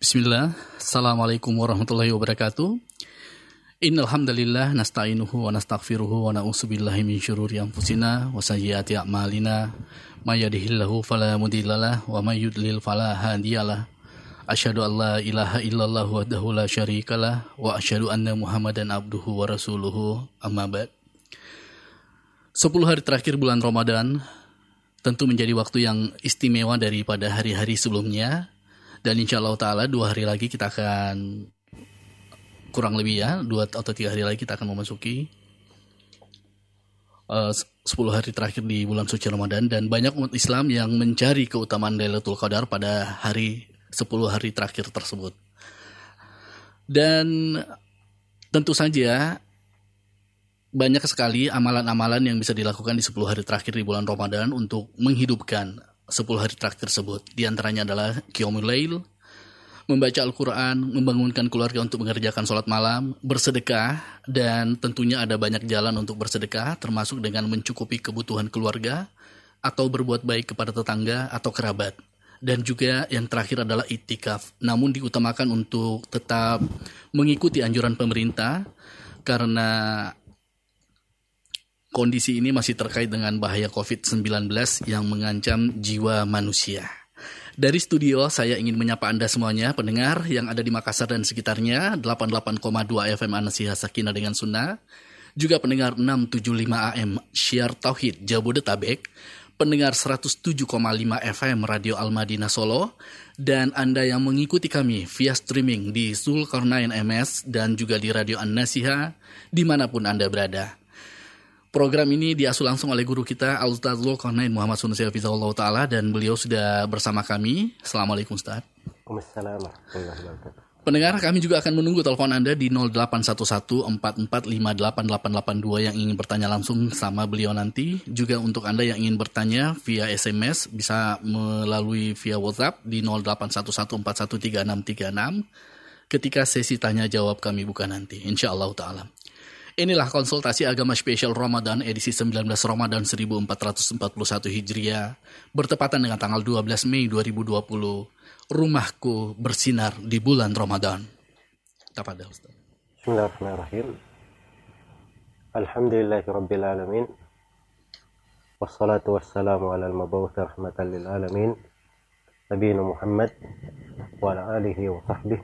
Bismillah, Assalamualaikum warahmatullahi wabarakatuh. Innal hamdalillah nasta'inuhu wa nastaghfiruhu wa na'udzu billahi min syururi anfusina wa sayyiati a'malina. May yahdihillahu fala mudhillalah wa may yudlil fala hadiyalah. Asyhadu an la ilaha illallah wahdahu la syarikalah wa asyhadu anna Muhammadan abduhu wa rasuluhu. Amma ba'd. 10 hari terakhir bulan Ramadan tentu menjadi waktu yang istimewa daripada hari-hari sebelumnya dan insya Allah Ta'ala dua hari lagi kita akan kurang lebih ya dua atau tiga hari lagi kita akan memasuki uh, 10 hari terakhir di bulan suci Ramadan dan banyak umat Islam yang mencari keutamaan Lailatul Qadar pada hari 10 hari terakhir tersebut. Dan tentu saja banyak sekali amalan-amalan yang bisa dilakukan di 10 hari terakhir di bulan Ramadan untuk menghidupkan 10 hari terakhir tersebut. Di antaranya adalah Qiyamul Lail, membaca Al-Quran, membangunkan keluarga untuk mengerjakan sholat malam, bersedekah, dan tentunya ada banyak jalan untuk bersedekah, termasuk dengan mencukupi kebutuhan keluarga, atau berbuat baik kepada tetangga atau kerabat. Dan juga yang terakhir adalah itikaf, namun diutamakan untuk tetap mengikuti anjuran pemerintah, karena kondisi ini masih terkait dengan bahaya COVID-19 yang mengancam jiwa manusia. Dari studio, saya ingin menyapa Anda semuanya, pendengar yang ada di Makassar dan sekitarnya, 88,2 FM Anasihah Sakina dengan Sunnah, juga pendengar 675 AM Syiar Tauhid Jabodetabek, pendengar 107,5 FM Radio Al-Madinah Solo, dan Anda yang mengikuti kami via streaming di Zulkarnain MS dan juga di Radio An-Nasiha, di mana pun Anda berada. Program ini diasuh langsung oleh guru kita Al-Ustaz Zulkarnain Muhammad Sunusi Hafizahullah Ta'ala dan beliau sudah bersama kami. Assalamualaikum Ustaz. Waalaikumsalam Pendengar kami juga akan menunggu telepon Anda di 081144588882 yang ingin bertanya langsung sama beliau nanti. Juga untuk Anda yang ingin bertanya via SMS bisa melalui via WhatsApp di 0811413636 ketika sesi tanya jawab kami buka nanti. Insya Allah Ta'ala. Inilah konsultasi agama spesial Ramadan edisi 19 Ramadan 1441 Hijriah bertepatan dengan tanggal 12 Mei 2020. Rumahku bersinar di bulan Ramadan. Tafadhal Ustaz. Bismillahirrahmanirrahim. Alhamdulillahirabbil alamin. Wassalatu wassalamu ala al-mabawuth rahmatan lil alamin. Nabiyina Muhammad wa ala alihi wa sahbihi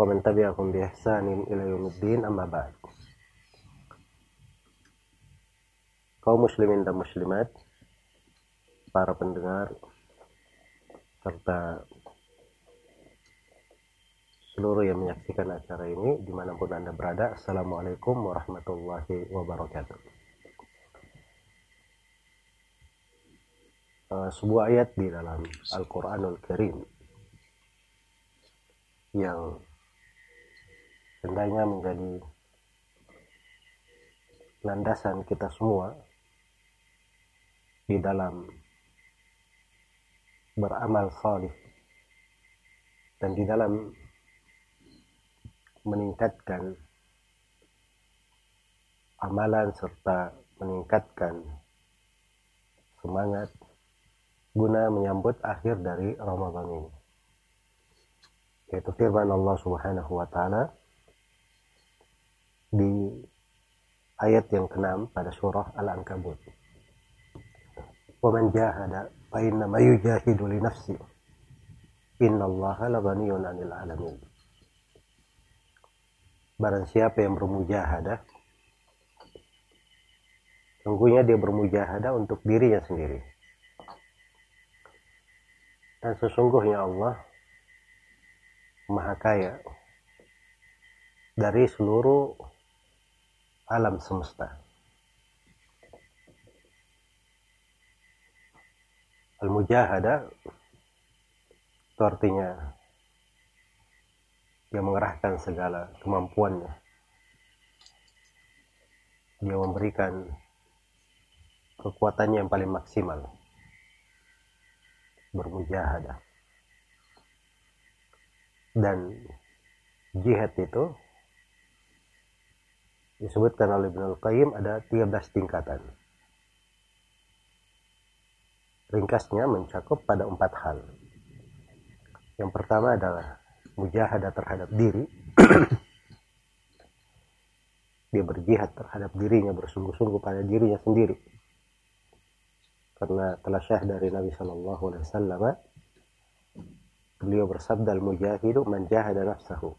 wa man tabi'ahum bi ihsanin ila yaumiddin amma ba'd. Kaum muslimin dan muslimat, para pendengar, serta seluruh yang menyaksikan acara ini di mana pun Anda berada. Assalamualaikum warahmatullahi wabarakatuh. Uh, sebuah ayat di dalam Al-Quranul Karim yang hendaknya menjadi landasan kita semua di dalam beramal salih dan di dalam meningkatkan amalan serta meningkatkan semangat guna menyambut akhir dari Ramadan ini. Yaitu firman Allah Subhanahu wa taala di ayat yang keenam pada surah Al-Ankabut ومن جاهد فإنما يجاهد لنفسه إن الله لغني عن العالمين Barang siapa yang bermujahadah Sungguhnya dia bermujahadah untuk dirinya sendiri Dan sesungguhnya Allah Maha kaya Dari seluruh alam semesta Al-Mujahada itu artinya dia mengerahkan segala kemampuannya. Dia memberikan kekuatannya yang paling maksimal. Bermujahadah. Dan jihad itu disebutkan oleh Ibnu Qayyim ada 13 tingkatan. Ringkasnya mencakup pada empat hal. Yang pertama adalah mujahadah terhadap diri. Dia berjihad terhadap dirinya bersungguh-sungguh pada dirinya sendiri. Karena telah syah dari Nabi Shallallahu Alaihi Wasallam beliau bersabda mujahidu man nafsahu.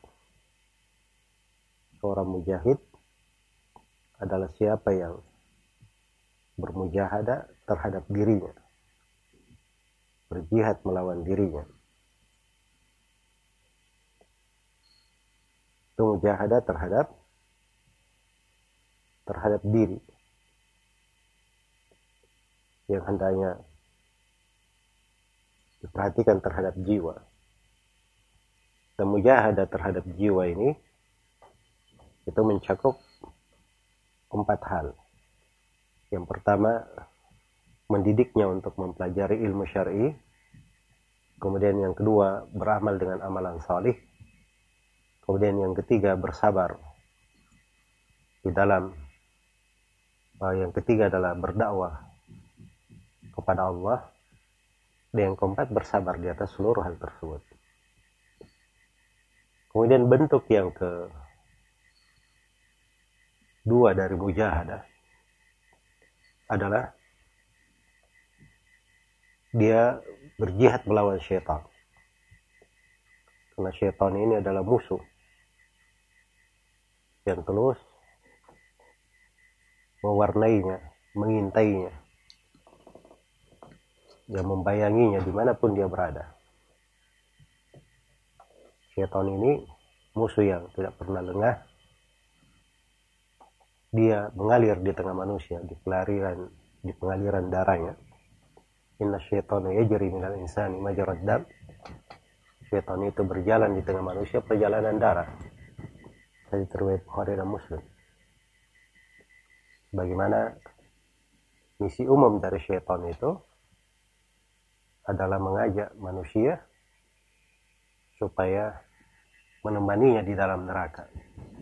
Seorang mujahid adalah siapa yang bermujahadah terhadap dirinya berjihad melawan dirinya itu mujahadah terhadap terhadap diri yang hendaknya diperhatikan terhadap jiwa. Dan mujahadah terhadap jiwa ini itu mencakup empat hal. Yang pertama, mendidiknya untuk mempelajari ilmu syar'i. Kemudian yang kedua, beramal dengan amalan salih. Kemudian yang ketiga, bersabar di dalam uh, yang ketiga adalah berdakwah kepada Allah dan yang keempat bersabar di atas seluruh hal tersebut kemudian bentuk yang ke dua dari mujahadah adalah dia berjihad melawan syaitan karena syaitan ini adalah musuh yang terus mewarnainya, mengintainya, dan membayanginya di mana pun dia berada. Syaitan ini musuh yang tidak pernah lengah. Dia mengalir di tengah manusia, di pengaliran, di pengaliran darahnya. Inna syaitana yajri minal insani majarad dam. Syaitan itu berjalan di tengah manusia perjalanan darah. Tadi terwet Bukhari dan Muslim bagaimana misi umum dari syaitan itu adalah mengajak manusia supaya menemaninya di dalam neraka.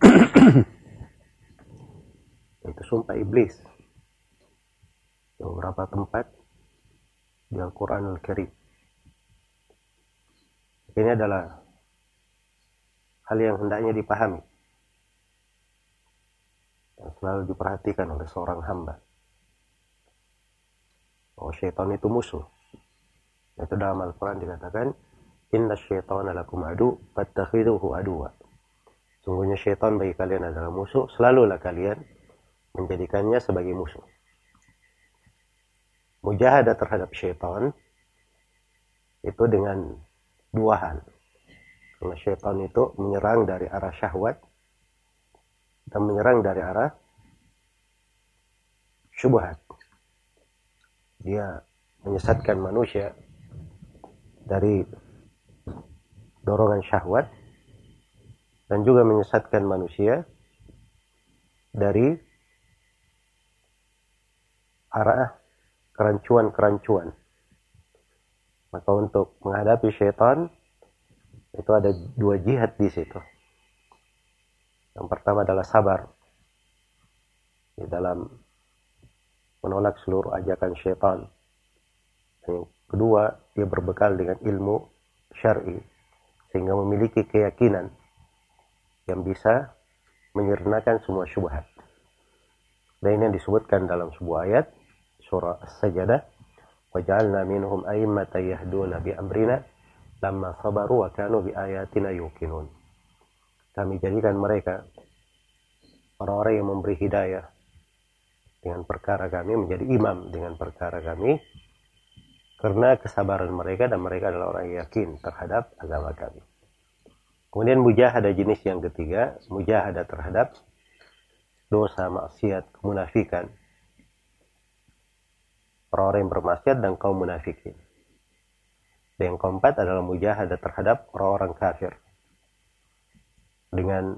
itu sumpah iblis. Beberapa tempat di Al-Quran Al-Karim. Ini adalah hal yang hendaknya dipahami yang selalu diperhatikan oleh seorang hamba. Oh syaitan itu musuh. Itu dalam Al-Quran dikatakan, Inna syaitan lakum adu, fattakhiduhu aduwa. Sungguhnya syaitan bagi kalian adalah musuh, selalulah kalian menjadikannya sebagai musuh. Mujahadah terhadap syaitan itu dengan dua hal. Karena syaitan itu menyerang dari arah syahwat dan menyerang dari arah syubhat. Dia menyesatkan manusia dari dorongan syahwat dan juga menyesatkan manusia dari arah kerancuan-kerancuan. Maka untuk menghadapi syaitan itu ada dua jihad di situ. Yang pertama adalah sabar di dalam menolak seluruh ajakan syaitan. Yang kedua, dia berbekal dengan ilmu syar'i sehingga memiliki keyakinan yang bisa menyernakan semua syubhat. Dan ini yang disebutkan dalam sebuah ayat surah As-Sajdah, "Waja'alna minhum a'immatan yahduna bi amrina lamma sabaru wa kanu bi ayatina yuqinun." kami jadikan mereka orang-orang yang memberi hidayah dengan perkara kami menjadi imam dengan perkara kami karena kesabaran mereka dan mereka adalah orang yang yakin terhadap agama kami. Kemudian mujahadah jenis yang ketiga, mujahadah terhadap dosa, maksiat, kemunafikan. Orang-orang yang bermaksiat dan kaum munafikin. Dan yang keempat adalah mujahadah terhadap orang-orang kafir dengan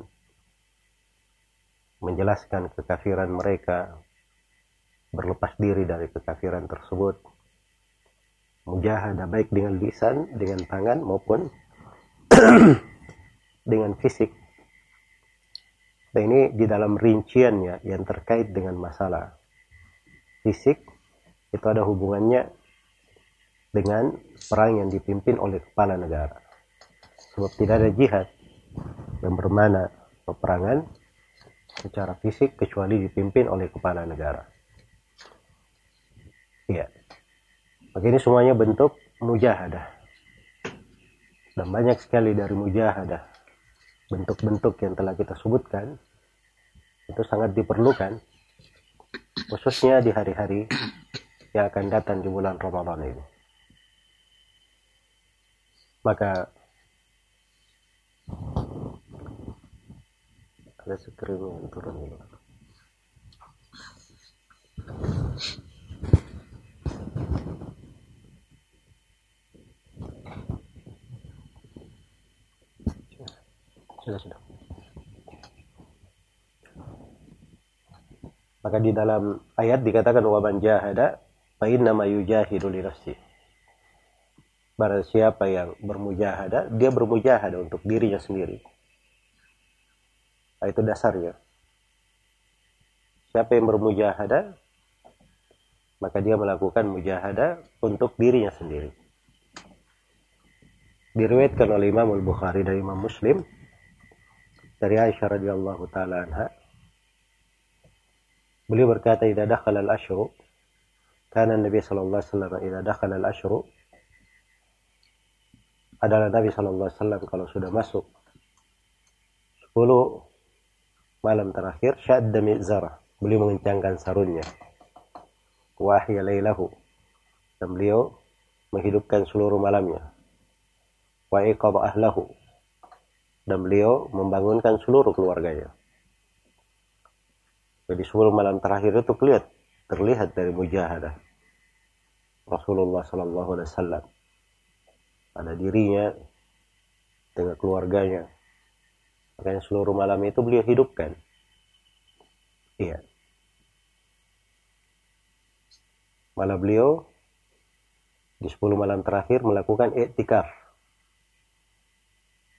menjelaskan kekafiran mereka, berlepas diri dari kekafiran tersebut, mujahadah baik dengan lisan, dengan tangan maupun dengan fisik. Dan ini di dalam rinciannya yang terkait dengan masalah fisik itu ada hubungannya dengan perang yang dipimpin oleh kepala negara. Sebab tidak ada jihad yang bermana peperangan secara fisik kecuali dipimpin oleh kepala negara. Iya. Maka ini semuanya bentuk mujahadah. Dan banyak sekali dari mujahadah bentuk-bentuk yang telah kita sebutkan itu sangat diperlukan khususnya di hari-hari yang akan datang di bulan Ramadan ini. Maka ada screen yang turun dulu. Sudah, sudah. Maka di dalam ayat dikatakan wa man jahada fa inna ma yujahidu li nafsi. Barang siapa yang bermujahada, dia bermujahada untuk dirinya sendiri. Nah, itu dasarnya. Siapa yang bermujahada, maka dia melakukan mujahada untuk dirinya sendiri. Diriwayatkan oleh Imam Al-Bukhari dan Imam Muslim dari Aisyah radhiyallahu taala anha beliau berkata idza dakhala al-ashru kana Nabi sallallahu alaihi wasallam idza dakhala al-ashru adalah Nabi sallallahu alaihi wasallam kalau sudah masuk 10 malam terakhir syadda mizara beliau mengencangkan sarunnya wahya lailahu dan beliau menghidupkan seluruh malamnya. wa iqadha ahlahu dan beliau membangunkan seluruh keluarganya. Jadi sebelum malam terakhir itu terlihat terlihat dari mujahadah Rasulullah Sallallahu Alaihi Wasallam pada dirinya dengan keluarganya. Makanya seluruh malam itu beliau hidupkan. Iya. Malah beliau di 10 malam terakhir melakukan iktikaf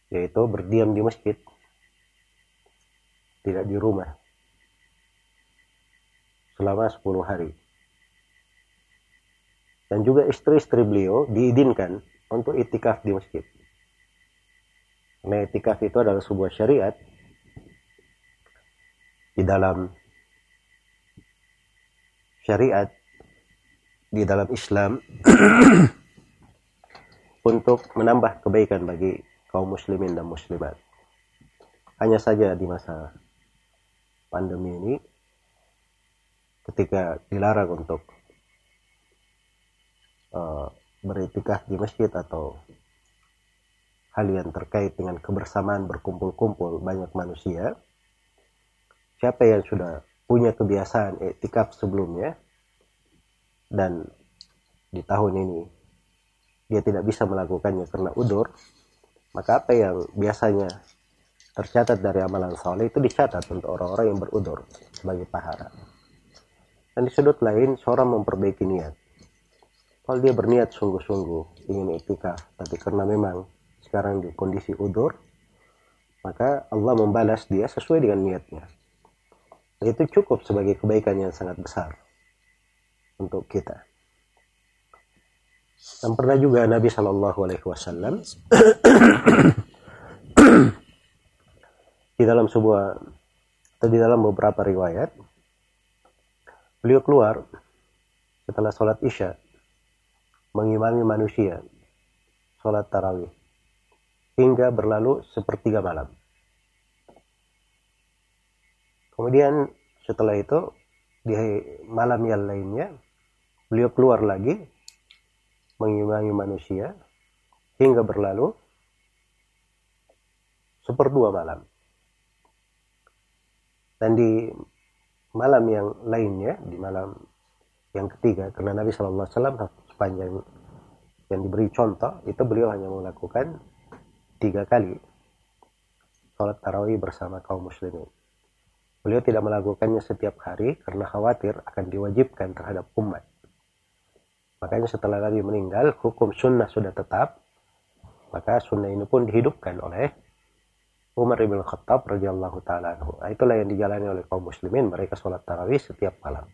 yaitu berdiam di masjid tidak di rumah selama 10 hari dan juga istri-istri beliau diizinkan untuk itikaf di masjid karena itikaf itu adalah sebuah syariat di dalam syariat di dalam Islam untuk menambah kebaikan bagi kaum muslimin dan muslimat. Hanya saja di masa pandemi ini ketika dilarang untuk uh, beritikaf di masjid atau hal yang terkait dengan kebersamaan berkumpul-kumpul banyak manusia siapa yang sudah punya kebiasaan etikaf sebelumnya dan di tahun ini dia tidak bisa melakukannya karena udur maka apa yang biasanya tercatat dari amalan soleh itu dicatat untuk orang-orang yang berudur sebagai pahala. Dan di sudut lain, seorang memperbaiki niat. Kalau dia berniat sungguh-sungguh ingin etika, tapi karena memang sekarang di kondisi udur, maka Allah membalas dia sesuai dengan niatnya. Dan itu cukup sebagai kebaikan yang sangat besar untuk kita. Dan pernah juga Nabi Shallallahu Alaihi Wasallam di dalam sebuah atau di dalam beberapa riwayat beliau keluar setelah sholat isya mengimami manusia sholat tarawih hingga berlalu sepertiga malam. Kemudian setelah itu di malam yang lainnya beliau keluar lagi mengimami manusia hingga berlalu seperdua malam. Dan di malam yang lainnya, di malam yang ketiga, karena Nabi Shallallahu Alaihi Wasallam sepanjang yang diberi contoh itu beliau hanya melakukan tiga kali sholat tarawih bersama kaum muslimin. Beliau tidak melakukannya setiap hari karena khawatir akan diwajibkan terhadap umat. Makanya setelah Nabi meninggal, hukum sunnah sudah tetap. Maka sunnah ini pun dihidupkan oleh Umar ibn Khattab radhiyallahu taala. Nah, itulah yang dijalani oleh kaum muslimin. Mereka sholat tarawih setiap malam.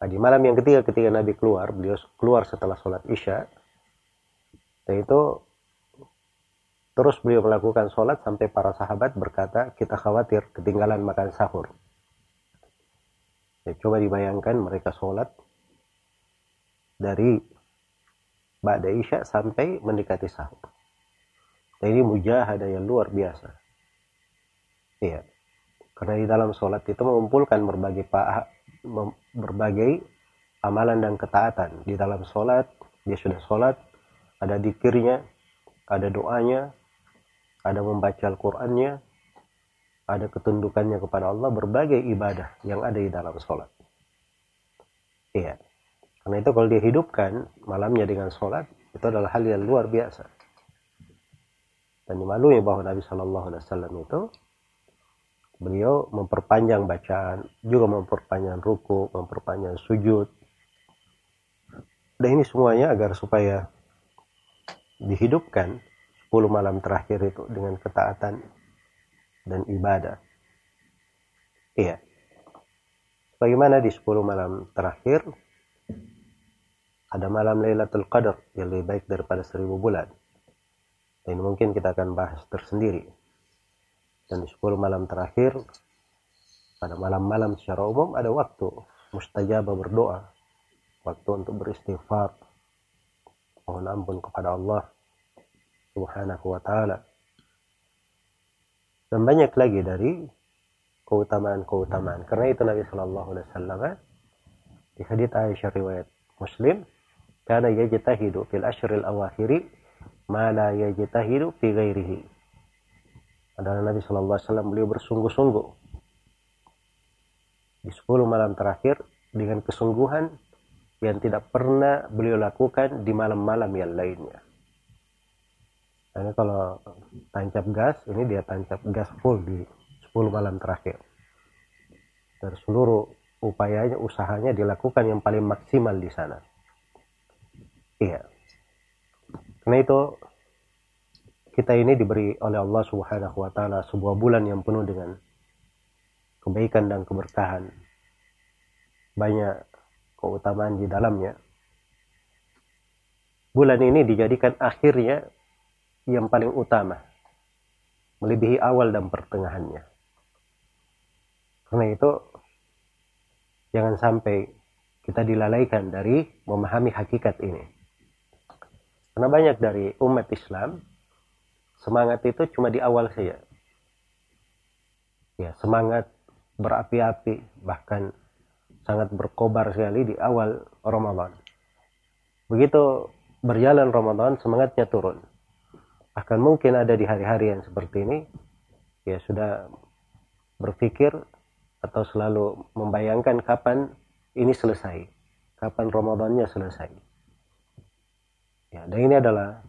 Nah, di malam yang ketiga ketika Nabi keluar, beliau keluar setelah sholat isya. Dan itu Terus beliau melakukan sholat sampai para sahabat berkata, kita khawatir ketinggalan makan sahur. Ya, coba dibayangkan mereka sholat dari Ba'da Isya sampai mendekati sahur. Dan ini mujahadah yang luar biasa. Iya. Karena di dalam sholat itu mengumpulkan berbagai berbagai amalan dan ketaatan. Di dalam sholat, dia sudah sholat, ada dikirnya, ada doanya, ada membaca Al-Qur'annya, ada ketundukannya kepada Allah, berbagai ibadah yang ada di dalam sholat. Iya. Karena itu kalau dia hidupkan malamnya dengan sholat, itu adalah hal yang luar biasa. Dan dimaklumi bahwa Nabi Shallallahu Alaihi Wasallam itu beliau memperpanjang bacaan, juga memperpanjang ruku, memperpanjang sujud. Dan ini semuanya agar supaya dihidupkan 10 malam terakhir itu dengan ketaatan dan ibadah. Iya. Bagaimana di 10 malam terakhir ada malam Lailatul Qadar yang lebih baik daripada seribu bulan. Dan mungkin kita akan bahas tersendiri. Dan di 10 malam terakhir pada malam-malam secara umum ada waktu mustajabah berdoa, waktu untuk beristighfar, mohon ampun kepada Allah subhanahu wa ta'ala. Dan banyak lagi dari keutamaan-keutamaan. Karena itu Nabi Shallallahu Alaihi Wasallam di hadits Aisyah riwayat Muslim, karena yajtahidu fil ashril awakhiri ma la yajtahidu fi ghairihi. Adalah Nabi Shallallahu Alaihi Wasallam beliau bersungguh-sungguh di 10 malam terakhir dengan kesungguhan yang tidak pernah beliau lakukan di malam-malam yang lainnya. Karena kalau tancap gas, ini dia tancap gas full di 10 malam terakhir. Dan seluruh upayanya, usahanya dilakukan yang paling maksimal di sana. Iya. Karena itu kita ini diberi oleh Allah Subhanahu wa taala sebuah bulan yang penuh dengan kebaikan dan keberkahan. Banyak keutamaan di dalamnya. Bulan ini dijadikan akhirnya yang paling utama melebihi awal dan pertengahannya karena itu jangan sampai kita dilalaikan dari memahami hakikat ini karena banyak dari umat Islam semangat itu cuma di awal saja. Ya semangat berapi-api bahkan sangat berkobar sekali di awal Ramadan. Begitu berjalan Ramadan semangatnya turun. Akan mungkin ada di hari-hari yang seperti ini ya sudah berpikir atau selalu membayangkan kapan ini selesai kapan Ramadannya selesai. Ya dan ini adalah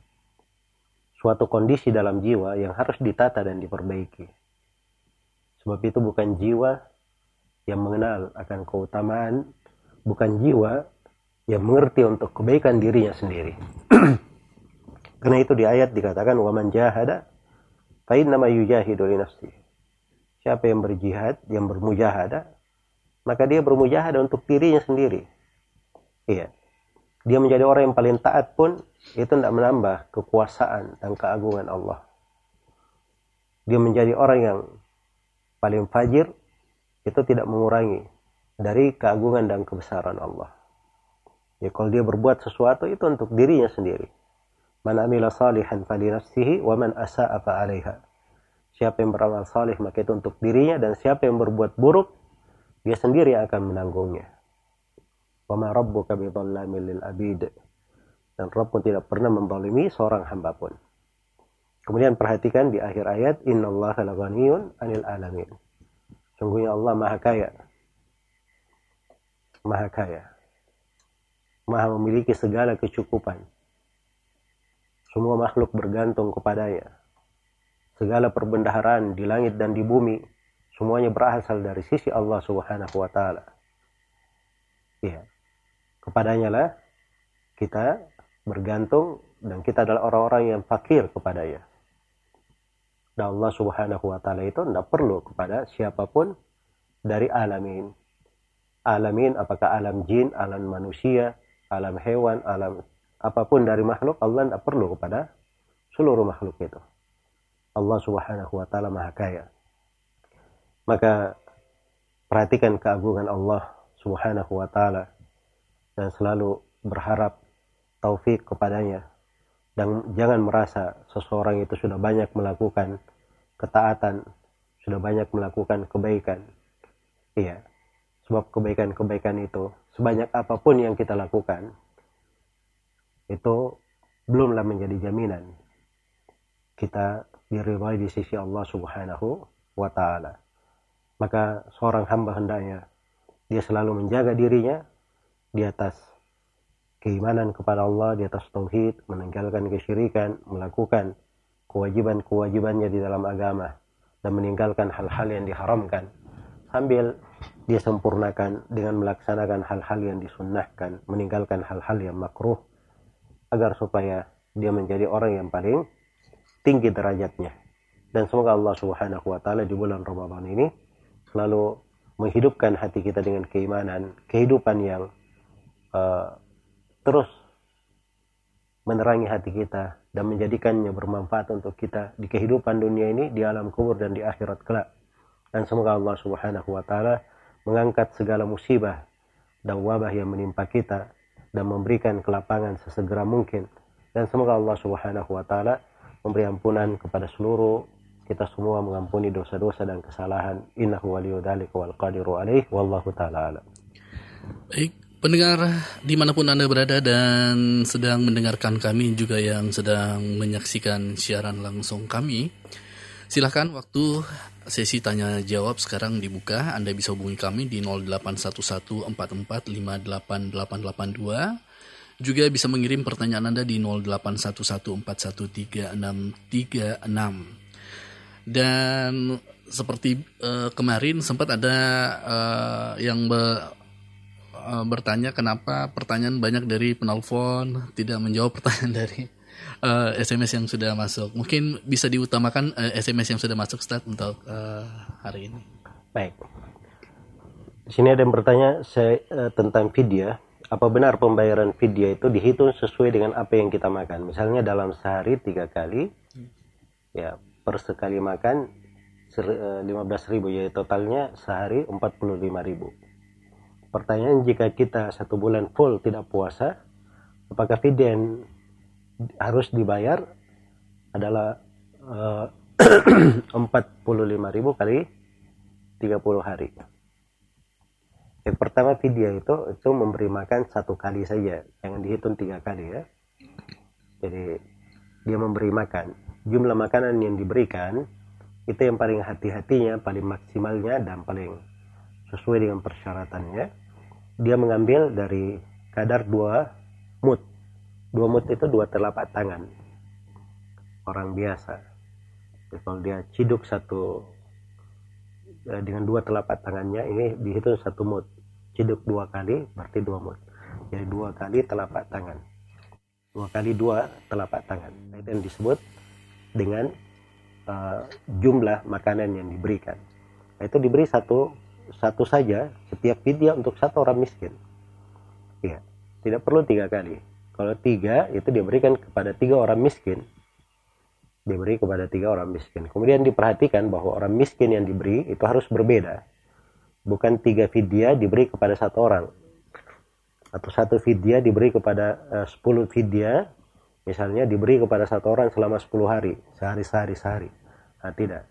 suatu kondisi dalam jiwa yang harus ditata dan diperbaiki sebab itu bukan jiwa yang mengenal akan keutamaan bukan jiwa yang mengerti untuk kebaikan dirinya sendiri Karena itu di ayat dikatakan waman jahada fa nama yujahidu li nafsi. Siapa yang berjihad, yang bermujahadah, maka dia bermujahadah untuk dirinya sendiri. Iya. Dia menjadi orang yang paling taat pun itu tidak menambah kekuasaan dan keagungan Allah. Dia menjadi orang yang paling fajir itu tidak mengurangi dari keagungan dan kebesaran Allah. Ya kalau dia berbuat sesuatu itu untuk dirinya sendiri. Man amila salihan fali nafsihi wa man asa'a fa 'alaiha. Siapa yang beramal salih maka itu untuk dirinya dan siapa yang berbuat buruk dia sendiri akan menanggungnya. Wa ma rabbuka bidhallamin lil abid. Dan Rabb pun tidak pernah membalimi seorang hamba pun. Kemudian perhatikan di akhir ayat innallaha laghaniyun 'anil alamin. Sungguhnya Allah Maha Kaya. Maha Kaya. Maha memiliki segala kecukupan semua makhluk bergantung kepadanya. Segala perbendaharaan di langit dan di bumi semuanya berasal dari sisi Allah Subhanahu wa taala. Iya. Kepadanya lah kita bergantung dan kita adalah orang-orang yang fakir kepadanya. Dan Allah Subhanahu wa taala itu tidak perlu kepada siapa pun dari alamin. Alamin apakah alam jin, alam manusia, alam hewan, alam apa pun dari makhluk Allah tidak perlu kepada seluruh makhluk itu Allah Subhanahu wa taala Maha Kaya. Maka perhatikan keagungan Allah Subhanahu wa taala dan selalu berharap taufik kepadanya dan jangan merasa seseorang itu sudah banyak melakukan ketaatan, sudah banyak melakukan kebaikan. Iya. Sebab kebaikan-kebaikan itu sebanyak apa pun yang kita lakukan itu belumlah menjadi jaminan kita diridhai di sisi Allah Subhanahu wa taala. Maka seorang hamba hendaknya dia selalu menjaga dirinya di atas keimanan kepada Allah, di atas tauhid, meninggalkan kesyirikan, melakukan kewajiban-kewajibannya di dalam agama dan meninggalkan hal-hal yang diharamkan sambil dia sempurnakan dengan melaksanakan hal-hal yang disunnahkan, meninggalkan hal-hal yang makruh agar supaya dia menjadi orang yang paling tinggi derajatnya. Dan semoga Allah Subhanahu wa taala di bulan Ramadan ini selalu menghidupkan hati kita dengan keimanan, kehidupan yang uh, terus menerangi hati kita dan menjadikannya bermanfaat untuk kita di kehidupan dunia ini, di alam kubur dan di akhirat kelak. Dan semoga Allah Subhanahu wa taala mengangkat segala musibah dan wabah yang menimpa kita dan memberikan kelapangan sesegera mungkin. Dan semoga Allah Subhanahu wa taala memberi ampunan kepada seluruh kita semua mengampuni dosa-dosa dan kesalahan innahu waliyudzalika wal qadiru alaih wallahu taala baik pendengar di mana pun anda berada dan sedang mendengarkan kami juga yang sedang menyaksikan siaran langsung kami silahkan waktu sesi tanya jawab sekarang dibuka anda bisa hubungi kami di 081144588882 juga bisa mengirim pertanyaan Anda di 0811413636. Dan seperti uh, kemarin sempat ada uh, yang uh, bertanya kenapa pertanyaan banyak dari penelpon tidak menjawab pertanyaan dari uh, SMS yang sudah masuk. Mungkin bisa diutamakan uh, SMS yang sudah masuk start untuk uh, hari ini. Baik. Di sini ada yang bertanya saya uh, tentang video apa benar pembayaran fidya itu dihitung sesuai dengan apa yang kita makan misalnya dalam sehari tiga kali ya per sekali makan 15 eh, ribu ya totalnya sehari 45 ribu pertanyaan jika kita satu bulan full tidak puasa apakah yang harus dibayar adalah uh, eh, 45 ribu kali 30 hari yang pertama video itu itu memberi makan satu kali saja, jangan dihitung tiga kali ya. Jadi dia memberi makan. Jumlah makanan yang diberikan itu yang paling hati-hatinya, paling maksimalnya dan paling sesuai dengan persyaratannya. Dia mengambil dari kadar dua mut. Dua mut itu dua telapak tangan. Orang biasa. Jadi kalau dia ciduk satu Eh, dengan dua telapak tangannya ini dihitung satu mut. Ciduk dua kali berarti dua mut. Jadi dua kali telapak tangan. Dua kali dua telapak tangan. Nah, itu yang disebut dengan uh, jumlah makanan yang diberikan. Nah, itu diberi satu satu saja setiap video untuk satu orang miskin ya tidak perlu tiga kali kalau tiga itu diberikan kepada tiga orang miskin diberi kepada tiga orang miskin. Kemudian diperhatikan bahwa orang miskin yang diberi itu harus berbeda. Bukan tiga vidya diberi kepada satu orang. Atau satu vidya diberi kepada eh, sepuluh vidya, misalnya diberi kepada satu orang selama sepuluh hari, sehari, sehari, sehari. Nah, tidak.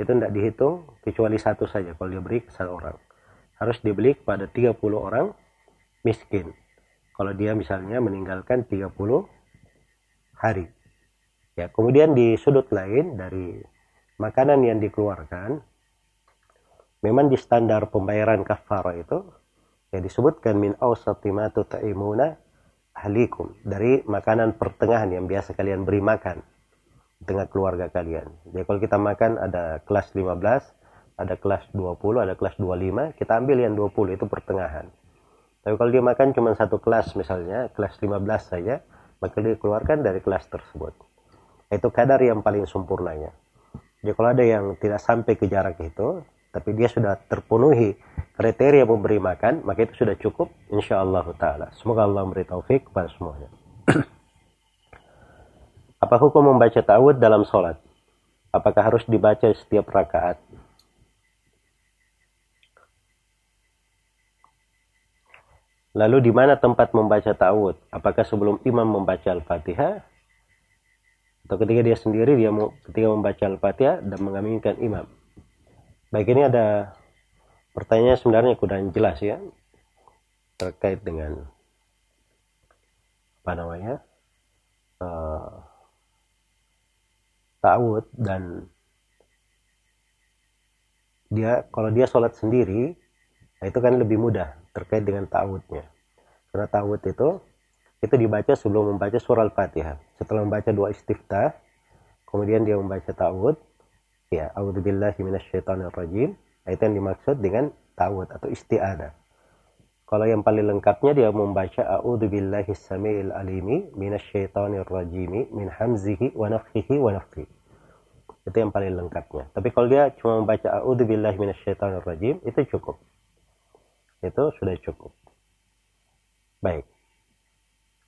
Itu tidak dihitung kecuali satu saja kalau diberi ke satu orang. Harus dibeli kepada 30 orang miskin. Kalau dia misalnya meninggalkan 30 hari. Ya, kemudian di sudut lain dari makanan yang dikeluarkan, memang di standar pembayaran kafarah itu yang disebutkan min ma tut'imuna ahlikum dari makanan pertengahan yang biasa kalian beri makan di tengah keluarga kalian. Jadi kalau kita makan ada kelas 15, ada kelas 20, ada kelas 25, kita ambil yang 20 itu pertengahan. Tapi kalau dia makan cuma satu kelas misalnya, kelas 15 saja, maka dia keluarkan dari kelas tersebut itu kadar yang paling sempurnanya jadi kalau ada yang tidak sampai ke jarak itu tapi dia sudah terpenuhi kriteria memberi makan maka itu sudah cukup insya Allah taala semoga Allah memberi taufik kepada semuanya apa hukum membaca ta'awud dalam sholat apakah harus dibaca setiap rakaat Lalu di mana tempat membaca ta'awud? Apakah sebelum imam membaca Al-Fatihah? Atau ketika dia sendiri dia mau ketika membaca Al-Fatihah dan mengaminkan imam? Baik ini ada pertanyaan sebenarnya kurang jelas ya terkait dengan apa namanya uh, ta'awud dan dia kalau dia sholat sendiri itu kan lebih mudah terkait dengan ta'awudnya. Karena ta'awud itu itu dibaca sebelum membaca surah Al-Fatihah. Setelah membaca dua istiftah, kemudian dia membaca ta'awud, ya, a'udzubillahi minasyaitonirrajim. Itu yang dimaksud dengan ta'awud atau isti'adah. Kalau yang paling lengkapnya dia membaca a'udzubillahi samiil alimi minasyaitonirrajim min hamzihi wa nafthihi wa nafthihi. Itu yang paling lengkapnya. Tapi kalau dia cuma membaca a'udzubillahi minasyaitonirrajim itu cukup itu sudah cukup. Baik.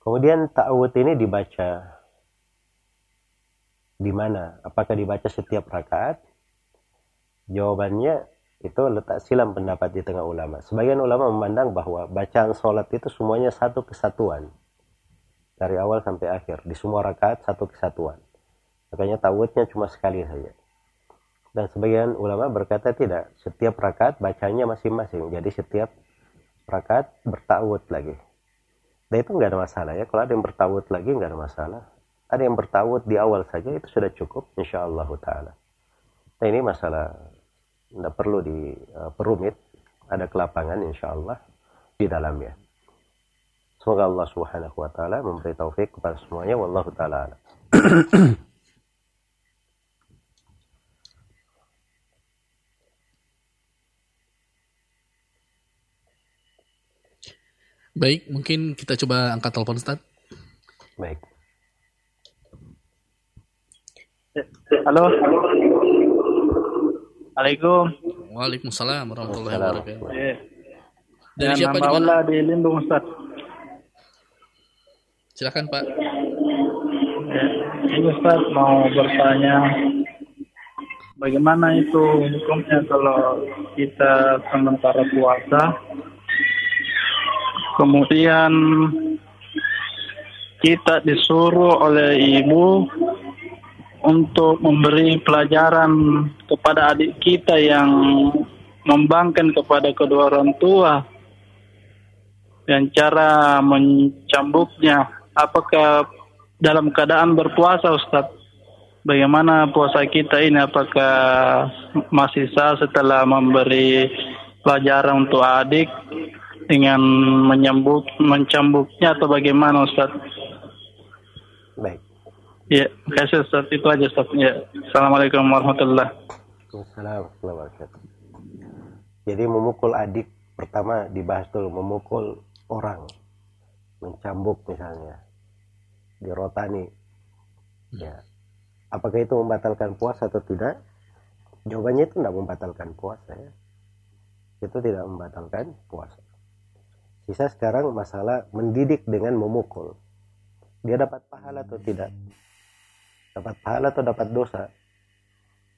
Kemudian ta'awud ini dibaca di mana? Apakah dibaca setiap rakaat? Jawabannya itu letak silam pendapat di tengah ulama. Sebagian ulama memandang bahwa bacaan sholat itu semuanya satu kesatuan. Dari awal sampai akhir. Di semua rakaat satu kesatuan. Makanya ta'awudnya cuma sekali saja. Dan sebagian ulama berkata tidak. Setiap rakaat bacanya masing-masing. Jadi setiap rakaat bertawud lagi. Dan itu nggak ada masalah ya. Kalau ada yang bertawud lagi nggak ada masalah. Ada yang bertawud di awal saja itu sudah cukup insya Allah taala. Nah ini masalah tidak perlu diperumit. Uh, ada kelapangan insya Allah di dalamnya. Semoga Allah Subhanahu wa taala memberi taufik kepada semuanya wallahu taala. Baik, mungkin kita coba angkat telepon Ustaz. Baik. Halo. Assalamualaikum. Waalaikumsalam warahmatullahi wabarakatuh. Eh, Dari siapa di mana? di Lindung Ustaz. Silakan Pak. Ya, ini Ustaz mau bertanya bagaimana itu hukumnya kalau kita sementara puasa Kemudian kita disuruh oleh ibu untuk memberi pelajaran kepada adik kita yang membangkan kepada kedua orang tua dan cara mencambuknya apakah dalam keadaan berpuasa Ustaz bagaimana puasa kita ini apakah masih sah setelah memberi pelajaran untuk adik dengan menyambut mencambuknya atau bagaimana Ustaz? Baik. Ya, kasih Ustaz. Itu aja Ustaz. Ya. Assalamualaikum warahmatullahi wabarakatuh. Jadi memukul adik pertama dibahas dulu memukul orang mencambuk misalnya dirotani ya apakah itu membatalkan puasa atau tidak jawabannya itu tidak membatalkan puasa ya itu tidak membatalkan puasa Sisa sekarang masalah mendidik dengan memukul. Dia dapat pahala atau tidak? Dapat pahala atau dapat dosa?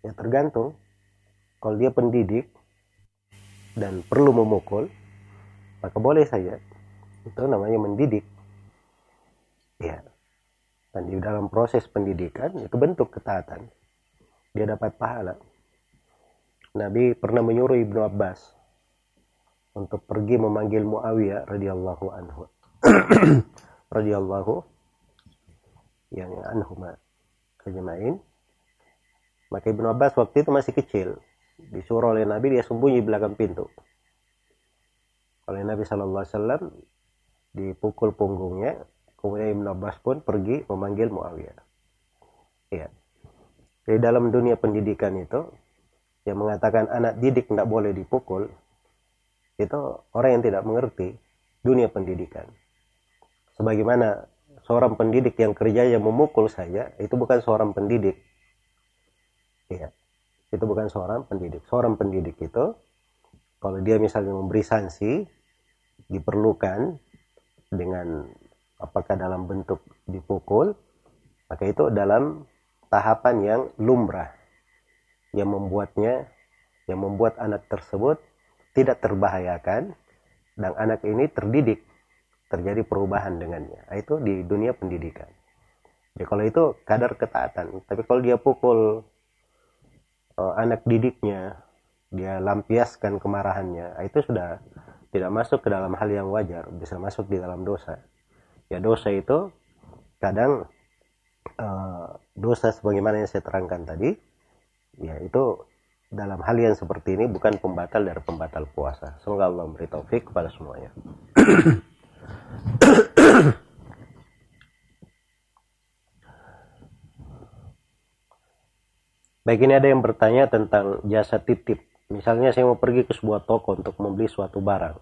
Ya tergantung. Kalau dia pendidik dan perlu memukul, maka boleh saja. Itu namanya mendidik. Ya. Dan di dalam proses pendidikan itu bentuk ketaatan. Dia dapat pahala. Nabi pernah menyuruh Ibnu Abbas untuk pergi memanggil Muawiyah radhiyallahu anhu radhiyallahu yang anhuma ajmain maka Ibnu Abbas waktu itu masih kecil. Disuruh oleh Nabi dia sembunyi belakang pintu. Oleh Nabi Shallallahu Alaihi Wasallam dipukul punggungnya. Kemudian Ibnu Abbas pun pergi memanggil Muawiyah. Ya di dalam dunia pendidikan itu yang mengatakan anak didik tidak boleh dipukul itu orang yang tidak mengerti dunia pendidikan. Sebagaimana seorang pendidik yang kerjanya memukul saja, itu bukan seorang pendidik. Ya, itu bukan seorang pendidik. Seorang pendidik itu, kalau dia misalnya memberi sanksi, diperlukan dengan apakah dalam bentuk dipukul, maka itu dalam tahapan yang lumrah. yang membuatnya yang membuat anak tersebut tidak terbahayakan dan anak ini terdidik terjadi perubahan dengannya nah, itu di dunia pendidikan jadi kalau itu kadar ketaatan tapi kalau dia pukul uh, anak didiknya dia lampiaskan kemarahannya nah, itu sudah tidak masuk ke dalam hal yang wajar bisa masuk di dalam dosa ya dosa itu kadang uh, dosa sebagaimana yang saya terangkan tadi ya itu dalam hal yang seperti ini bukan pembatal dari pembatal puasa. Semoga Allah memberi taufik kepada semuanya. Baik ini ada yang bertanya tentang jasa titip. Misalnya saya mau pergi ke sebuah toko untuk membeli suatu barang.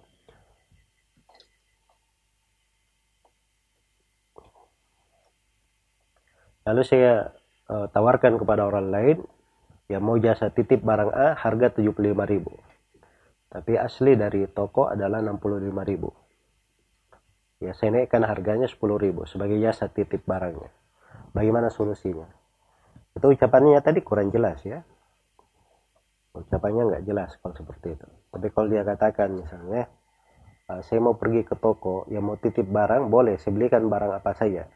Lalu saya uh, tawarkan kepada orang lain yang mau jasa titip barang A harga 75.000 tapi asli dari toko adalah 65.000 ya saya naikkan harganya 10.000 sebagai jasa titip barangnya. Bagaimana solusinya? Itu ucapannya tadi kurang jelas ya. Ucapannya nggak jelas kalau seperti itu. Tapi kalau dia katakan misalnya ah, saya mau pergi ke toko yang mau titip barang boleh saya belikan barang apa saja.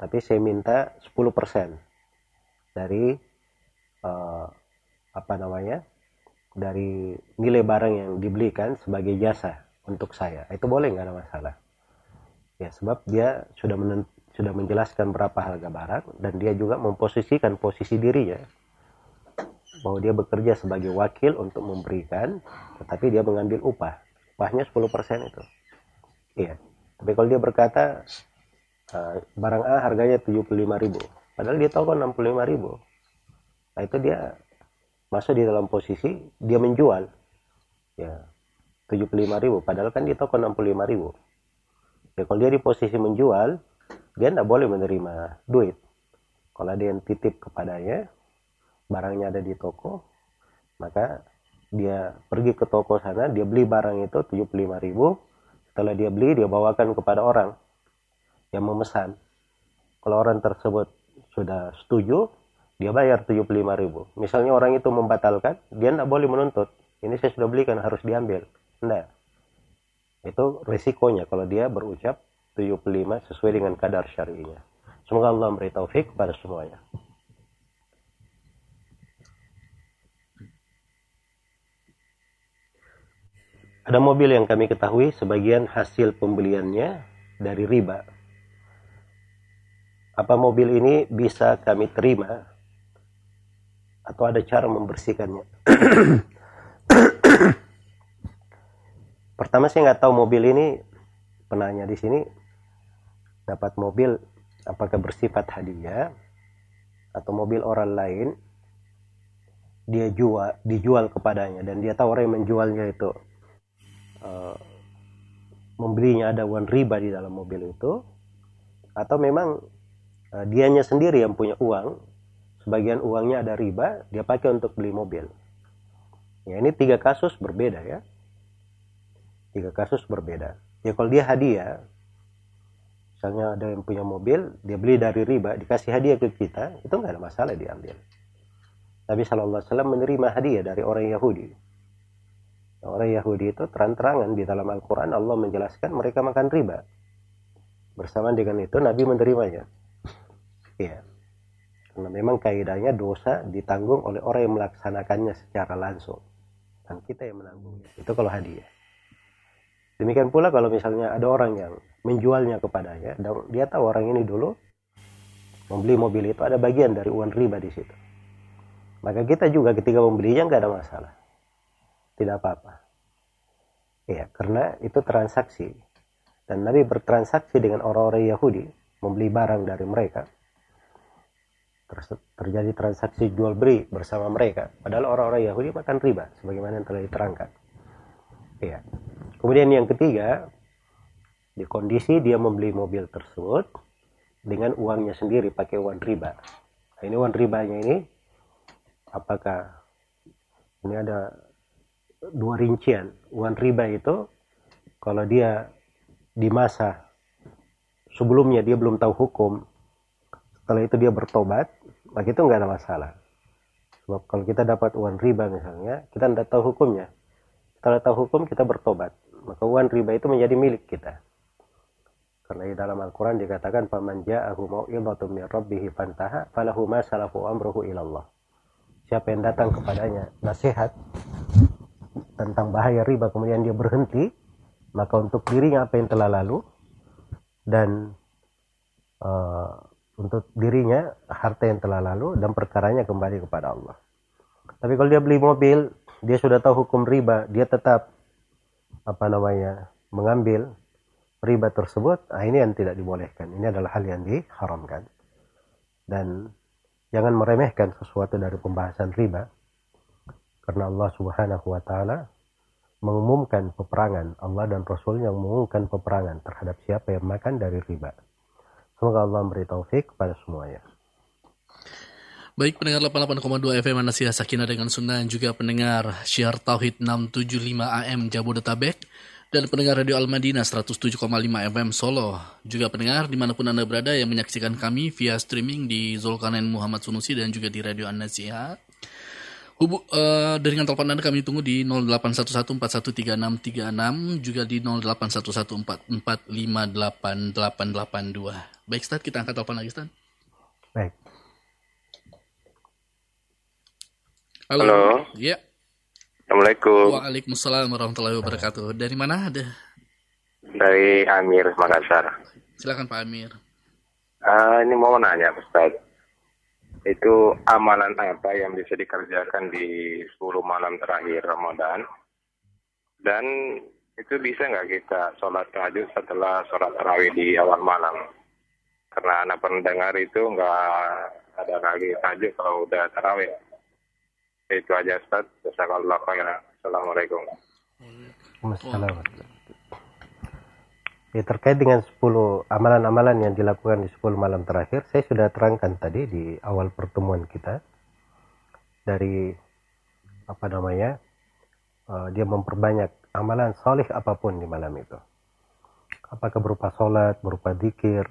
Tapi saya minta 10% dari uh, apa namanya dari nilai barang yang dibelikan sebagai jasa untuk saya. Itu boleh nggak ada masalah ya sebab dia sudah menent, sudah menjelaskan berapa harga barang dan dia juga memposisikan posisi dirinya. Bahwa dia bekerja sebagai wakil untuk memberikan tetapi dia mengambil upah. Upahnya 10% itu. Iya. Tapi kalau dia berkata uh, barang A harganya 75.000 padahal dia tahu kan 65.000 nah itu dia masuk di dalam posisi dia menjual. Ya 75.000 padahal kan di toko 65.000 ya kalau dia di posisi menjual dia tidak boleh menerima duit kalau ada yang titip kepadanya barangnya ada di toko maka dia pergi ke toko sana dia beli barang itu 75.000 setelah dia beli dia bawakan kepada orang yang memesan kalau orang tersebut sudah setuju dia bayar 75 ribu. Misalnya orang itu membatalkan, dia tidak boleh menuntut. Ini saya sudah belikan, harus diambil. Tidak. Itu resikonya kalau dia berucap 75 sesuai dengan kadar syari'inya. Semoga Allah memberi taufik kepada semuanya. Ada mobil yang kami ketahui sebagian hasil pembeliannya dari riba. Apa mobil ini bisa kami terima atau ada cara membersihkannya. Pertama saya nggak tahu mobil ini penanya di sini dapat mobil apakah bersifat hadiah atau mobil orang lain dia jual dijual kepadanya dan dia tahu orang yang menjualnya itu uh, membelinya ada uang riba di dalam mobil itu atau memang uh, dianya sendiri yang punya uang sebagian uangnya ada riba, dia pakai untuk beli mobil. Ya, ini tiga kasus berbeda ya. Tiga kasus berbeda. Ya kalau dia hadiah, misalnya ada yang punya mobil, dia beli dari riba, dikasih hadiah ke kita, itu nggak ada masalah diambil. Nabi Shallallahu Alaihi menerima hadiah dari orang Yahudi. Orang Yahudi itu terang-terangan di dalam Al-Quran Allah menjelaskan mereka makan riba. Bersama dengan itu Nabi menerimanya. Iya. Karena memang kaidahnya dosa ditanggung oleh orang yang melaksanakannya secara langsung. Dan kita yang menanggungnya. Itu kalau hadiah. Demikian pula kalau misalnya ada orang yang menjualnya kepadanya, dan dia tahu orang ini dulu membeli mobil itu ada bagian dari uang riba di situ. Maka kita juga ketika membelinya nggak ada masalah. Tidak apa-apa. Ya, karena itu transaksi. Dan Nabi bertransaksi dengan orang-orang Yahudi, membeli barang dari mereka terjadi transaksi jual beli bersama mereka padahal orang-orang Yahudi makan riba sebagaimana yang telah diterangkan ya kemudian yang ketiga di kondisi dia membeli mobil tersebut dengan uangnya sendiri pakai uang riba. Nah, ini uang ribanya ini apakah ini ada dua rincian? Uang riba itu kalau dia di masa sebelumnya dia belum tahu hukum setelah itu dia bertobat maka itu nggak ada masalah. Sebab kalau kita dapat uang riba misalnya, kita tidak tahu hukumnya. Kalau tahu hukum kita bertobat. Maka uang riba itu menjadi milik kita. Karena di dalam Al-Quran dikatakan faman ja'ahu mau'izatun min rabbih fantaha falahu ma salafu amruhu ilallah. Siapa yang datang kepadanya nasihat tentang bahaya riba kemudian dia berhenti, maka untuk dirinya apa yang telah lalu dan uh, untuk dirinya harta yang telah lalu dan perkaranya kembali kepada Allah. Tapi kalau dia beli mobil dia sudah tahu hukum riba, dia tetap apa namanya mengambil riba tersebut, nah ini yang tidak dibolehkan. Ini adalah hal yang diharamkan. Dan jangan meremehkan sesuatu dari pembahasan riba. Karena Allah subhanahu wa ta'ala mengumumkan peperangan. Allah dan Rasul yang mengumumkan peperangan terhadap siapa yang makan dari riba. Semoga Allah memberi taufik kepada semuanya. Baik pendengar 88,2 FM Anasiyah Sakinah dengan Sunnah juga pendengar Syiar Tauhid 675 AM Jabodetabek dan pendengar Radio Al-Madinah 107,5 FM Solo. Juga pendengar di mana pun Anda berada yang menyaksikan kami via streaming di Zulkarnain Muhammad Sunusi dan juga di Radio An-Nasiha. Hubu, uh, dengan telepon Anda kami tunggu di 0811413636 juga di 081144588882. Baik, Stan, kita angkat telepon lagi, Stan. Baik. Halo. Halo. Iya. Assalamualaikum. Waalaikumsalam warahmatullahi wabarakatuh. Dari mana ada? Dari Amir Makassar. Silakan Pak Amir. Uh, ini mau nanya Ustaz. Itu amalan apa yang bisa dikerjakan di 10 malam terakhir Ramadan? Dan itu bisa nggak kita sholat tahajud setelah sholat tarawih di awal malam? Karena anak pendengar itu nggak ada lagi tahajud kalau udah tarawih. Itu aja Ustaz. Jazakallah. Assalamualaikum. Assalamualaikum. Ya, terkait dengan 10 amalan-amalan yang dilakukan di 10 malam terakhir, saya sudah terangkan tadi di awal pertemuan kita dari apa namanya uh, dia memperbanyak amalan solih apa pun di malam itu. Apakah berupa sholat, berupa zikir,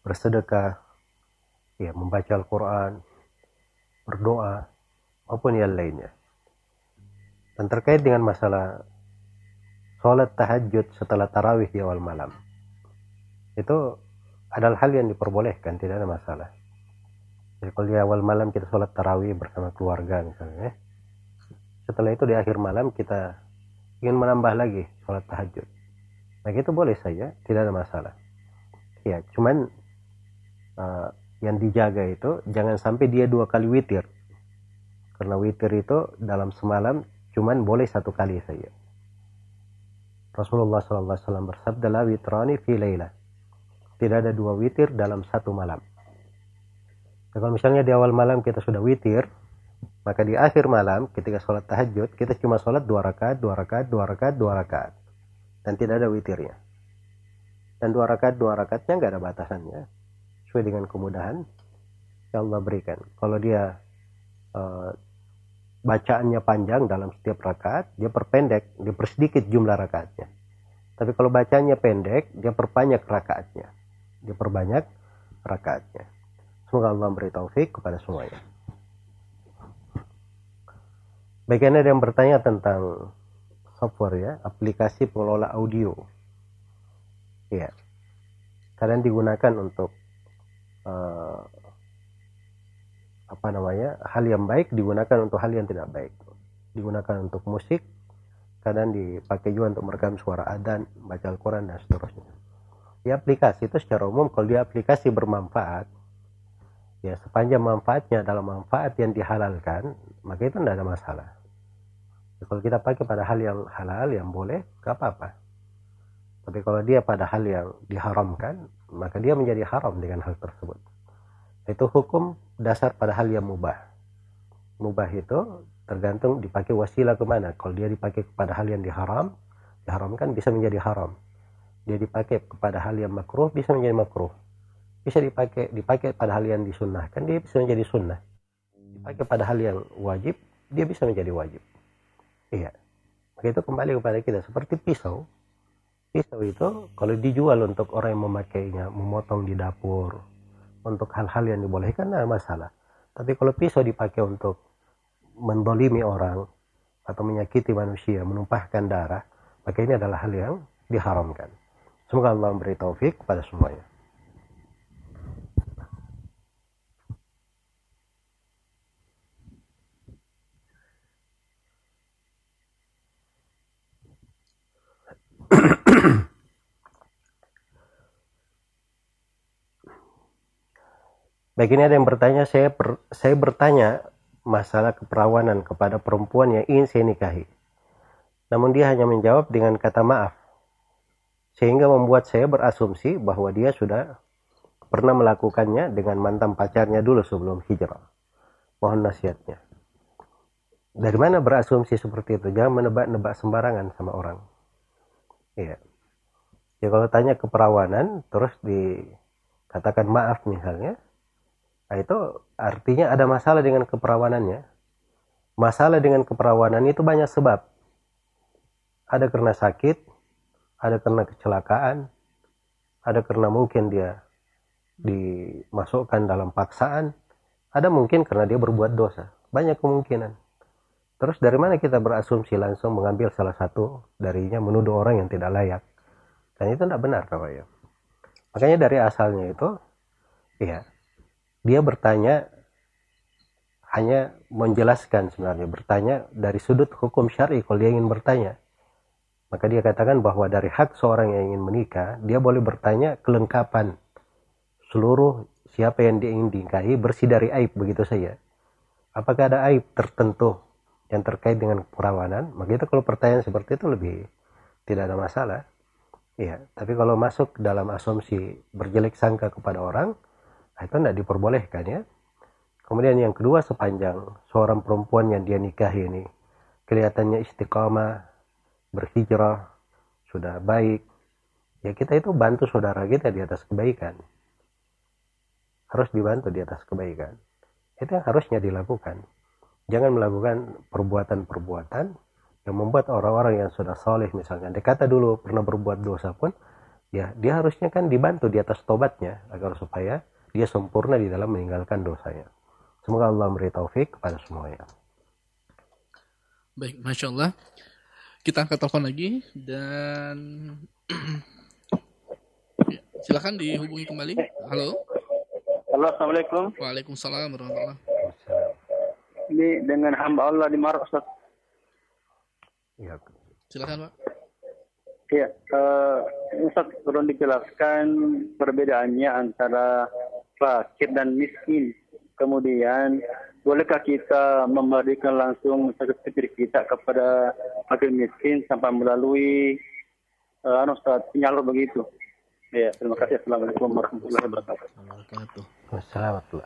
bersedekah, ya membaca Al-Quran, berdoa, maupun yang lainnya. Dan terkait dengan masalah sholat tahajud setelah tarawih di awal malam, itu adalah hal yang diperbolehkan, tidak ada masalah. Jadi kalau di awal malam kita sholat tarawih bersama keluarga misalnya, setelah itu di akhir malam kita ingin menambah lagi sholat tahajud. Nah itu boleh saja, tidak ada masalah. Ya, cuman uh, yang dijaga itu jangan sampai dia dua kali witir karena witir itu dalam semalam cuman boleh satu kali saja. Rasulullah SAW bersabda la witrani fi layla. Tidak ada dua witir dalam satu malam. Nah, kalau misalnya di awal malam kita sudah witir, maka di akhir malam ketika sholat tahajud kita cuma sholat dua rakaat, dua rakaat, dua rakaat, dua rakaat, dan tidak ada witirnya. Dan dua rakaat, dua rakaatnya nggak ada batasannya, sesuai dengan kemudahan yang Allah berikan. Kalau dia uh, bacaannya panjang dalam setiap rakaat, dia perpendek, dia persedikit jumlah rakaatnya. Tapi kalau bacanya pendek, dia perbanyak rakaatnya. Dia perbanyak rakaatnya. Semoga Allah memberi taufik kepada semuanya. Bagian ada yang bertanya tentang software ya, aplikasi pengelola audio. Ya, kalian digunakan untuk uh, apa namanya hal yang baik digunakan untuk hal yang tidak baik. Digunakan untuk musik kadang dipakai juga untuk merekam suara adan baca Al-Quran dan seterusnya. Di aplikasi itu secara umum kalau dia aplikasi bermanfaat ya sepanjang manfaatnya dalam manfaat yang dihalalkan maka itu tidak ada masalah. Ya, kalau kita pakai pada hal yang halal yang boleh gak apa-apa. Tapi kalau dia pada hal yang diharamkan maka dia menjadi haram dengan hal tersebut. Itu hukum dasar pada hal yang mubah. Mubah itu tergantung dipakai wasilah ke mana. Kalau dia dipakai kepada hal yang diharam, diharamkan bisa menjadi haram. Dia dipakai kepada hal yang makruh bisa menjadi makruh. Bisa dipakai dipakai pada hal yang disunnahkan dia bisa menjadi sunnah. Dipakai pada hal yang wajib dia bisa menjadi wajib. Iya. Maka itu kembali kepada kita seperti pisau. Pisau itu kalau dijual untuk orang yang memakainya, memotong di dapur, untuk hal-hal yang dibolehkan nah masalah tapi kalau pisau dipakai untuk mendolimi orang atau menyakiti manusia, menumpahkan darah, maka ini adalah hal yang diharamkan. Semoga Allah memberi taufik kepada semuanya. Baik ini ada yang bertanya, saya per, saya bertanya masalah keperawanan kepada perempuan yang ingin saya nikahi. Namun dia hanya menjawab dengan kata maaf. Sehingga membuat saya berasumsi bahwa dia sudah pernah melakukannya dengan mantan pacarnya dulu sebelum hijrah. Mohon nasihatnya. Dari mana berasumsi seperti itu? Jangan menebak-nebak sembarangan sama orang. Iya. Ya kalau tanya keperawanan, terus dikatakan maaf misalnya, Nah, itu artinya ada masalah dengan keperawanannya. Masalah dengan keperawanan itu banyak sebab. Ada karena sakit, ada karena kecelakaan, ada karena mungkin dia dimasukkan dalam paksaan, ada mungkin karena dia berbuat dosa. Banyak kemungkinan. Terus dari mana kita berasumsi langsung mengambil salah satu darinya menuduh orang yang tidak layak. Dan itu tidak benar kalau ya. Makanya dari asalnya itu, ya dia bertanya hanya menjelaskan sebenarnya bertanya dari sudut hukum syari kalau dia ingin bertanya. Maka dia katakan bahwa dari hak seorang yang ingin menikah dia boleh bertanya kelengkapan seluruh siapa yang dia ingin dinikahi bersih dari aib begitu saja. Apakah ada aib tertentu yang terkait dengan perawanan maka itu kalau pertanyaan seperti itu lebih tidak ada masalah. Ya tapi kalau masuk dalam asumsi berjelek sangka kepada orang itu tidak diperbolehkan ya. Kemudian yang kedua sepanjang seorang perempuan yang dia nikahi ini kelihatannya istiqamah, berhijrah, sudah baik. Ya kita itu bantu saudara kita di atas kebaikan. Harus dibantu di atas kebaikan. Itu yang harusnya dilakukan. Jangan melakukan perbuatan-perbuatan yang membuat orang-orang yang sudah soleh misalnya. Dia kata dulu pernah berbuat dosa pun, ya dia harusnya kan dibantu di atas tobatnya agar supaya dia sempurna di dalam meninggalkan dosanya. Semoga Allah memberi taufik kepada semuanya. Baik, Masya Allah. Kita angkat telepon lagi dan silakan dihubungi kembali. Halo. Halo, Assalamualaikum. Waalaikumsalam warahmatullahi Ini dengan hamba Allah di Maros, Ustaz. Ya. Silakan, Pak. Iya, uh, Ustaz perlu dijelaskan perbedaannya antara fakir dan miskin. Kemudian, bolehkah kita memberikan langsung sertifikat kita kepada fakir miskin tanpa melalui uh, Ustaz, penyalur begitu? Ya, terima kasih. Assalamualaikum warahmatullahi wabarakatuh. Assalamualaikum.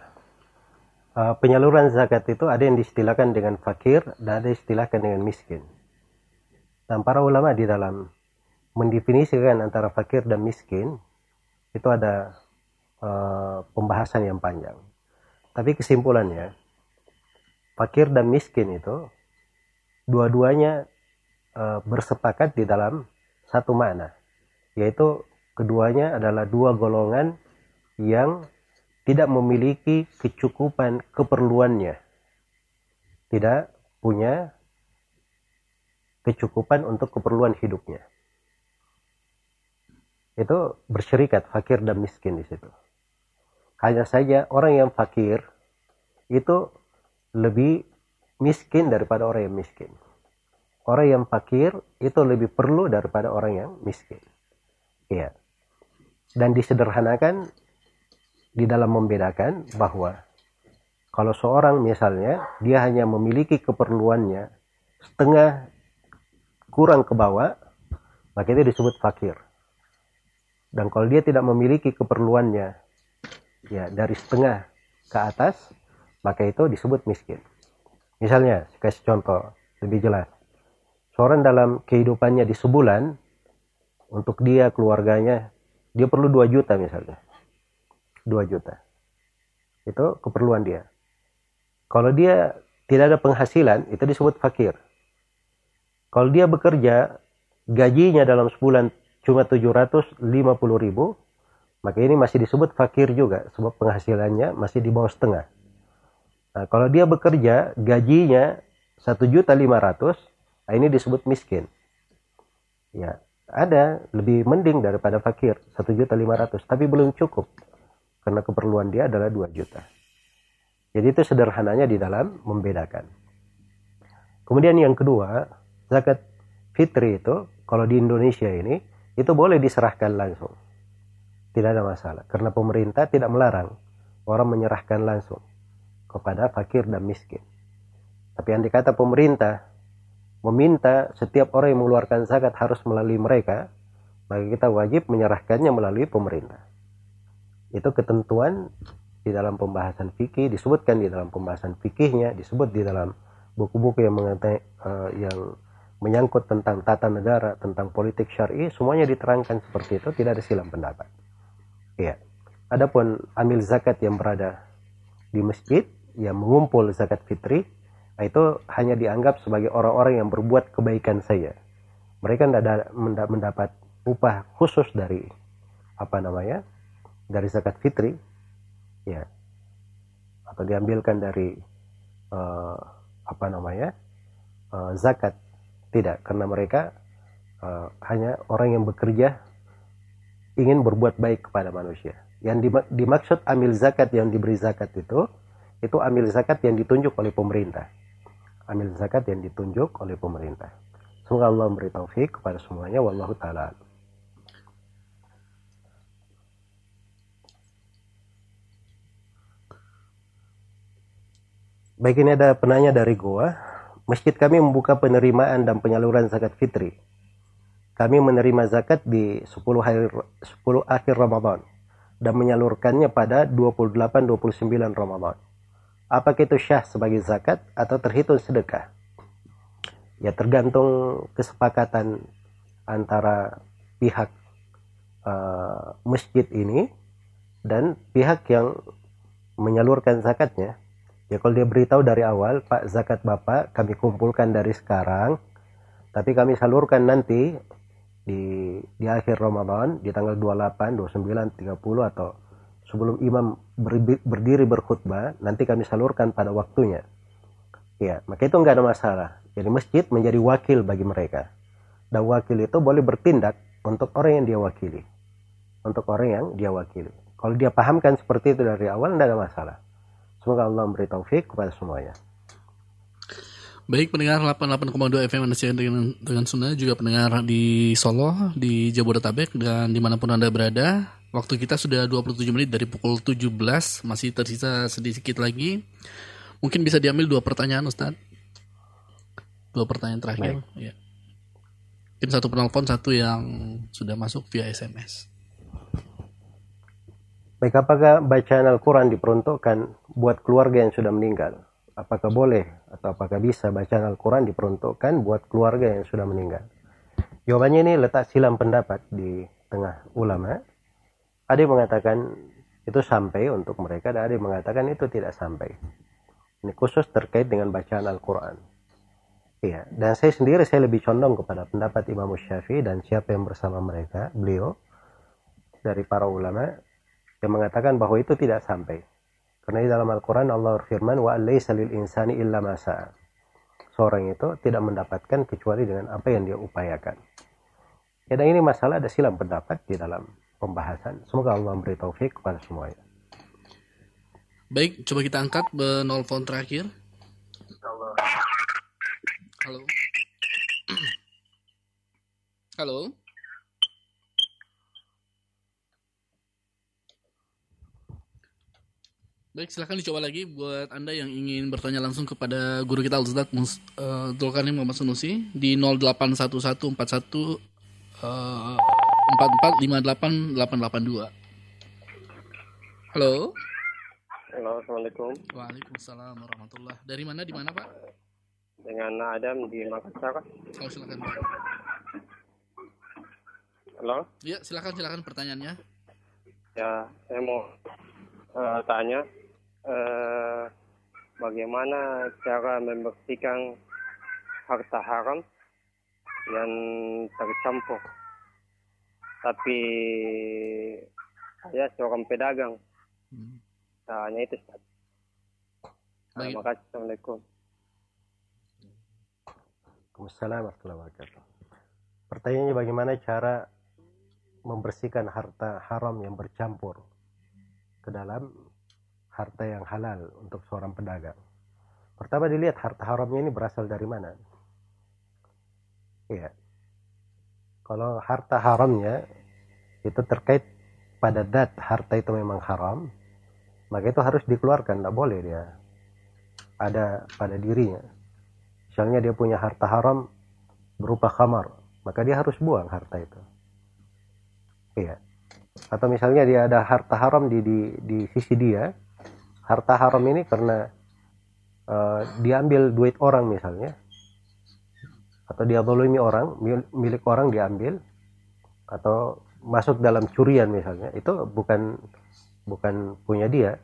Uh, penyaluran zakat itu ada yang distilahkan dengan fakir dan ada yang dengan miskin. Dan para ulama di dalam mendefinisikan antara fakir dan miskin itu ada uh, pembahasan yang panjang. Tapi kesimpulannya, fakir dan miskin itu dua-duanya uh, bersepakat di dalam satu makna, yaitu keduanya adalah dua golongan yang tidak memiliki kecukupan keperluannya, tidak punya kecukupan untuk keperluan hidupnya itu bersyirikat fakir dan miskin di situ. Hanya saja orang yang fakir itu lebih miskin daripada orang yang miskin. Orang yang fakir itu lebih perlu daripada orang yang miskin. Iya. Dan disederhanakan di dalam membedakan bahwa kalau seorang misalnya dia hanya memiliki keperluannya setengah kurang ke bawah, maka itu disebut fakir. Dan kalau dia tidak memiliki keperluannya ya dari setengah ke atas, maka itu disebut miskin. Misalnya, saya kasih contoh lebih jelas. Seorang dalam kehidupannya di sebulan, untuk dia, keluarganya, dia perlu 2 juta misalnya. 2 juta. Itu keperluan dia. Kalau dia tidak ada penghasilan, itu disebut fakir. Kalau dia bekerja, gajinya dalam sebulan cuma 750 ribu, maka ini masih disebut fakir juga, sebab penghasilannya masih di bawah setengah. Nah, kalau dia bekerja, gajinya satu juta lima ratus, nah ini disebut miskin. Ya, ada lebih mending daripada fakir satu juta lima ratus, tapi belum cukup karena keperluan dia adalah dua juta. Jadi itu sederhananya di dalam membedakan. Kemudian yang kedua, zakat fitri itu kalau di Indonesia ini itu boleh diserahkan langsung. Tidak ada masalah karena pemerintah tidak melarang orang menyerahkan langsung kepada fakir dan miskin. Tapi yang dikata pemerintah meminta setiap orang yang mengeluarkan zakat harus melalui mereka, maka kita wajib menyerahkannya melalui pemerintah. Itu ketentuan di dalam pembahasan fikih disebutkan di dalam pembahasan fikihnya disebut di dalam buku-buku yang mengenai uh, yang menyangkut tentang tata negara tentang politik syar'i semuanya diterangkan seperti itu tidak ada silam pendapat iya. Adapun amil zakat yang berada di masjid yang mengumpul zakat fitri itu hanya dianggap sebagai orang-orang yang berbuat kebaikan saja. Mereka tidak mendapat upah khusus dari apa namanya dari zakat fitri. Ya. Atau diambilkan dari uh, apa namanya uh, zakat. Tidak karena mereka uh, hanya orang yang bekerja ingin berbuat baik kepada manusia. Yang dimaksud amil zakat yang diberi zakat itu itu amil zakat yang ditunjuk oleh pemerintah. Amil zakat yang ditunjuk oleh pemerintah. Semoga Allah memberi taufik kepada semuanya. Wallahu taala Baik ini ada penanya dari gua. Masjid kami membuka penerimaan dan penyaluran zakat fitri. Kami menerima zakat di 10 hari 10 akhir Ramadan dan menyalurkannya pada 28 29 Ramadan. Apakah itu syah sebagai zakat atau terhitung sedekah? Ya tergantung kesepakatan antara pihak uh, masjid ini dan pihak yang menyalurkan zakatnya Ya kalau dia beritahu dari awal, Pak zakat Bapak kami kumpulkan dari sekarang, tapi kami salurkan nanti di di akhir Ramadan di tanggal 28, 29, 30 atau sebelum imam berdiri berkhutbah, nanti kami salurkan pada waktunya. Ya, maka itu enggak ada masalah. Jadi masjid menjadi wakil bagi mereka. Dan wakil itu boleh bertindak untuk orang yang dia wakili. Untuk orang yang dia wakili. Kalau dia pahamkan seperti itu dari awal, tidak ada masalah. Semoga Allah memberi taufik kepada semuanya. Baik pendengar 88,2 FM Anda dengan, dengan Sunda juga pendengar di Solo, di Jabodetabek dan di mana pun Anda berada. Waktu kita sudah 27 menit dari pukul 17, masih tersisa sedikit lagi. Mungkin bisa diambil dua pertanyaan Ustaz. Dua pertanyaan terakhir. Ya. Mungkin satu penelpon, satu yang sudah masuk via SMS. Baik, apakah bacaan Al-Quran diperuntukkan buat keluarga yang sudah meninggal? Apakah boleh atau apakah bisa bacaan Al-Quran diperuntukkan buat keluarga yang sudah meninggal? Jawabannya ini letak silam pendapat di tengah ulama. Ada yang mengatakan itu sampai untuk mereka, dan ada yang mengatakan itu tidak sampai. Ini khusus terkait dengan bacaan Al-Quran. Iya, dan saya sendiri saya lebih condong kepada pendapat Imam Syafi'i dan siapa yang bersama mereka, beliau dari para ulama yang mengatakan bahwa itu tidak sampai. Karena di dalam Al-Quran Allah berfirman, wa lil insani illa masa. Seorang itu tidak mendapatkan kecuali dengan apa yang dia upayakan. Ya, dan ini masalah ada silam pendapat di dalam pembahasan. Semoga Allah memberi taufik kepada semuanya. Baik, coba kita angkat penelpon terakhir. Halo. Halo. Baik, silahkan dicoba lagi buat Anda yang ingin bertanya langsung kepada guru kita Al-Ustaz uh, Dulkarni Muhammad Sunusi di 081141 uh, 4458 Halo. Halo, Assalamualaikum. Waalaikumsalam warahmatullah. Dari mana di mana, Pak? Dengan Adam di Makassar. Oh, silakan, Pak. Halo? Iya, silakan silakan pertanyaannya. Ya, saya mau uh, tanya eh, bagaimana cara membersihkan harta haram yang tercampur. Tapi saya seorang pedagang. Hmm. Caranya itu Bagi... Terima kasih. Assalamualaikum. Waalaikumsalam warahmatullahi wabarakatuh. Pertanyaannya bagaimana cara membersihkan harta haram yang bercampur ke dalam harta yang halal untuk seorang pedagang. Pertama dilihat harta haramnya ini berasal dari mana. Iya. Kalau harta haramnya itu terkait pada dat harta itu memang haram, maka itu harus dikeluarkan, tidak boleh dia ada pada dirinya. Misalnya dia punya harta haram berupa khamar, maka dia harus buang harta itu. Iya. Atau misalnya dia ada harta haram di di, di sisi dia, harta haram ini karena uh, diambil duit orang misalnya, atau dia bolimi orang, milik orang diambil, atau masuk dalam curian misalnya, itu bukan bukan punya dia,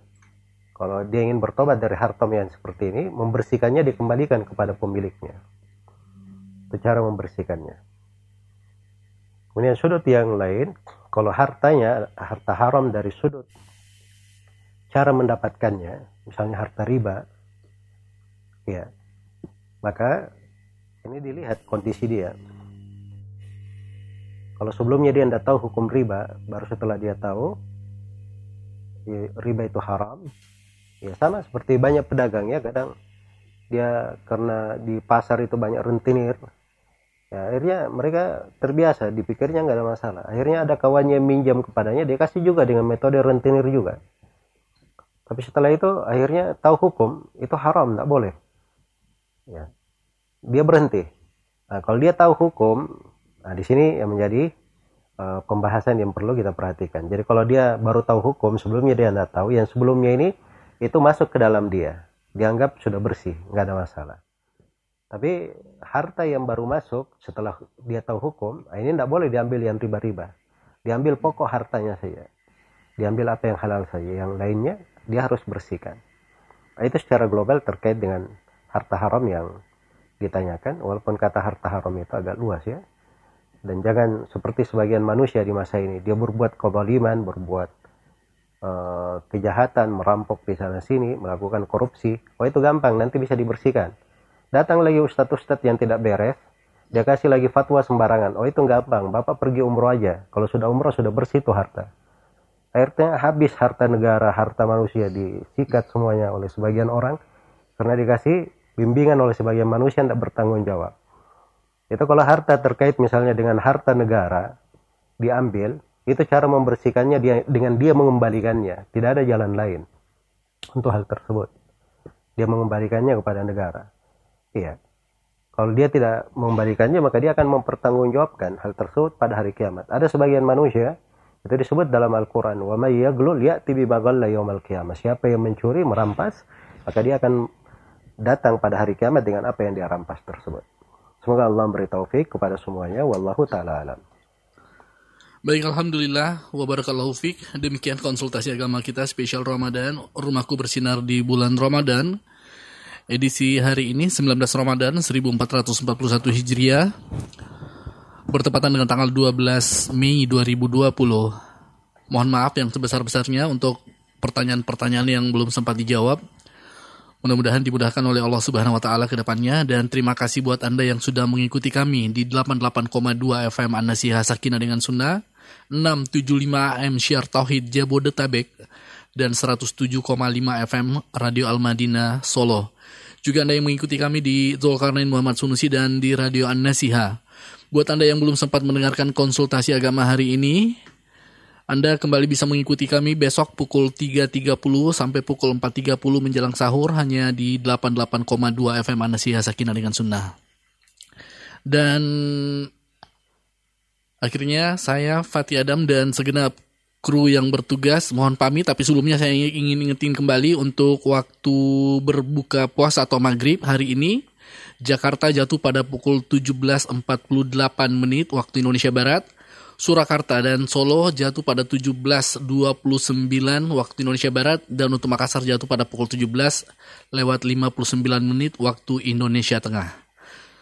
kalau dia ingin bertobat dari harta yang seperti ini, membersihkannya dikembalikan kepada pemiliknya. Itu cara membersihkannya. Kemudian sudut yang lain, kalau hartanya harta haram dari sudut cara mendapatkannya, misalnya harta riba, ya, maka ini dilihat kondisi dia. Kalau sebelumnya dia tidak tahu hukum riba, baru setelah dia tahu ya, riba itu haram, ya sama seperti banyak pedagang ya kadang dia karena di pasar itu banyak rentenir ya akhirnya mereka terbiasa dipikirnya nggak ada masalah akhirnya ada kawannya minjam kepadanya dia kasih juga dengan metode rentenir juga tapi setelah itu akhirnya tahu hukum itu haram nggak boleh. Ya. Dia berhenti. Nah, kalau dia tahu hukum nah di sini yang menjadi uh, pembahasan yang perlu kita perhatikan. Jadi kalau dia baru tahu hukum sebelumnya dia nggak tahu yang sebelumnya ini itu masuk ke dalam dia. Dianggap sudah bersih nggak ada masalah. Tapi harta yang baru masuk setelah dia tahu hukum nah ini tidak boleh diambil yang riba-riba. Diambil pokok hartanya saja. Diambil apa yang halal saja. Yang lainnya dia harus bersihkan. Nah, itu secara global terkait dengan harta haram yang ditanyakan. Walaupun kata harta haram itu agak luas ya. Dan jangan seperti sebagian manusia di masa ini. Dia berbuat kebaliman berbuat Eh, kejahatan, merampok di sana sini, melakukan korupsi, oh itu gampang, nanti bisa dibersihkan. Datang lagi ustadz-ustadz yang tidak beres, dia kasih lagi fatwa sembarangan, oh itu gampang, bapak pergi umroh aja, kalau sudah umroh sudah bersih tuh harta. Akhirnya habis harta negara, harta manusia disikat semuanya oleh sebagian orang, karena dikasih bimbingan oleh sebagian manusia yang tidak bertanggung jawab. Itu kalau harta terkait misalnya dengan harta negara diambil, itu cara membersihkannya dia dengan dia mengembalikannya. Tidak ada jalan lain untuk hal tersebut. Dia mengembalikannya kepada negara. Iya. Kalau dia tidak mengembalikannya maka dia akan mempertanggungjawabkan hal tersebut pada hari kiamat. Ada sebagian manusia itu disebut dalam Al-Quran siapa yang mencuri merampas maka dia akan datang pada hari kiamat dengan apa yang dia rampas tersebut semoga Allah memberi taufik kepada semuanya wallahu taala alam Baik, Alhamdulillah, wabarakallahu fiqh. Demikian konsultasi agama kita spesial Ramadan, Rumahku Bersinar di bulan Ramadan. Edisi hari ini 19 Ramadan 1441 Hijriah. Bertepatan dengan tanggal 12 Mei 2020. Mohon maaf yang sebesar-besarnya untuk pertanyaan-pertanyaan yang belum sempat dijawab. Mudah-mudahan dimudahkan oleh Allah Subhanahu wa taala ke depannya dan terima kasih buat Anda yang sudah mengikuti kami di 88,2 FM An-Nasiha Sakinah dengan Sunnah 675 AM Syiar Tauhid Jabodetabek dan 107,5 FM Radio Al-Madinah Solo. Juga Anda yang mengikuti kami di Zulkarnain Muhammad Sunusi dan di Radio An-Nasiha. Buat Anda yang belum sempat mendengarkan konsultasi agama hari ini, Anda kembali bisa mengikuti kami besok pukul 3.30 sampai pukul 4.30 menjelang sahur hanya di 88,2 FM An-Nasiha Sakinah dengan Sunnah. Dan Akhirnya saya Fatih Adam dan segenap kru yang bertugas mohon pamit tapi sebelumnya saya ingin ingetin kembali untuk waktu berbuka puasa atau maghrib hari ini Jakarta jatuh pada pukul 17.48 menit waktu Indonesia Barat Surakarta dan Solo jatuh pada 17.29 waktu Indonesia Barat dan untuk Makassar jatuh pada pukul 17 lewat 59 menit waktu Indonesia Tengah.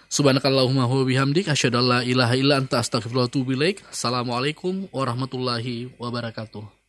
Subhanakallahumma wa bihamdik asyhadu an la ilaha illa anta astaghfiruka wa atubu. Assalamualaikum warahmatullahi wabarakatuh.